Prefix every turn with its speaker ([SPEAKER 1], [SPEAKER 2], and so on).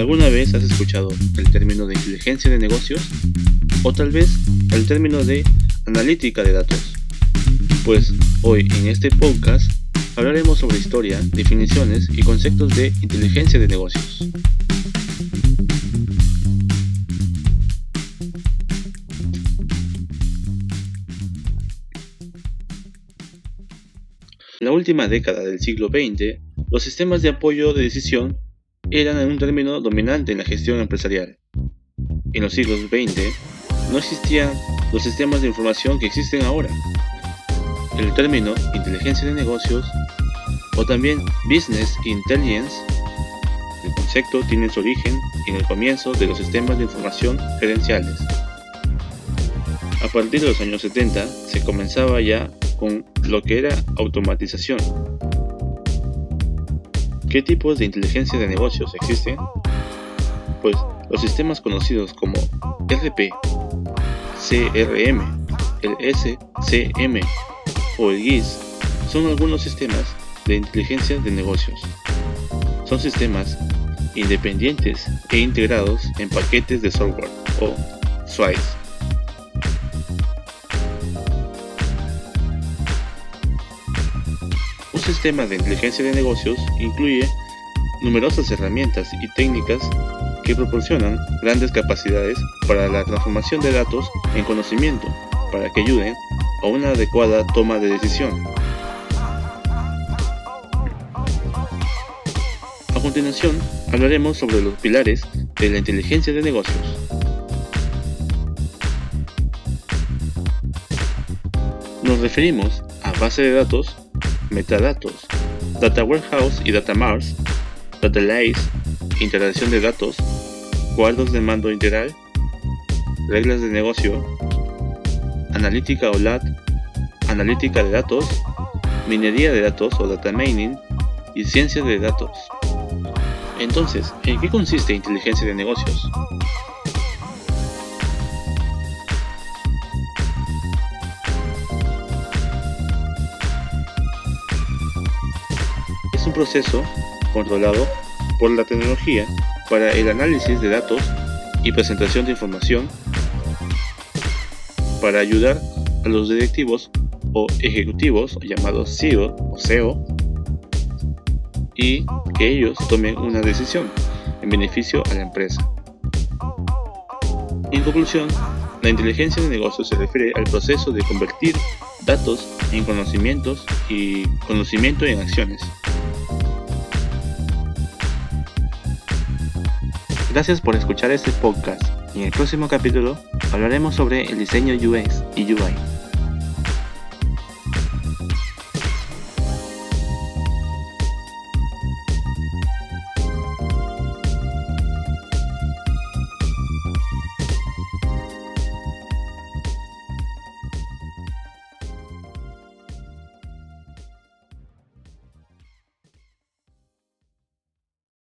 [SPEAKER 1] ¿Alguna vez has escuchado el término de inteligencia de negocios? ¿O tal vez el término de analítica de datos? Pues hoy en este podcast hablaremos sobre historia, definiciones y conceptos de inteligencia de negocios. la última década del siglo XX, los sistemas de apoyo de decisión eran un término dominante en la gestión empresarial. En los siglos XX no existían los sistemas de información que existen ahora. El término inteligencia de negocios o también business intelligence, el concepto tiene su origen en el comienzo de los sistemas de información gerenciales. A partir de los años 70 se comenzaba ya con lo que era automatización. ¿Qué tipos de inteligencia de negocios existen? Pues los sistemas conocidos como RP, CRM, el SCM o el GIS son algunos sistemas de inteligencia de negocios. Son sistemas independientes e integrados en paquetes de software o SWICE Un sistema de inteligencia de negocios incluye numerosas herramientas y técnicas que proporcionan grandes capacidades para la transformación de datos en conocimiento para que ayuden a una adecuada toma de decisión. A continuación, hablaremos sobre los pilares de la inteligencia de negocios. Nos referimos a base de datos metadatos, data warehouse y data mars, data lakes, integración de datos, cuadros de mando integral, reglas de negocio, analítica o LAT, analítica de datos, minería de datos o data mining y ciencia de datos. Entonces, ¿en qué consiste inteligencia de negocios? Proceso controlado por la tecnología para el análisis de datos y presentación de información para ayudar a los directivos o ejecutivos llamados CEO o CEO y que ellos tomen una decisión en beneficio a la empresa. En conclusión, la inteligencia de negocios se refiere al proceso de convertir datos en conocimientos y conocimiento en acciones. Gracias por escuchar este podcast y en el próximo capítulo hablaremos sobre el diseño UX y UI.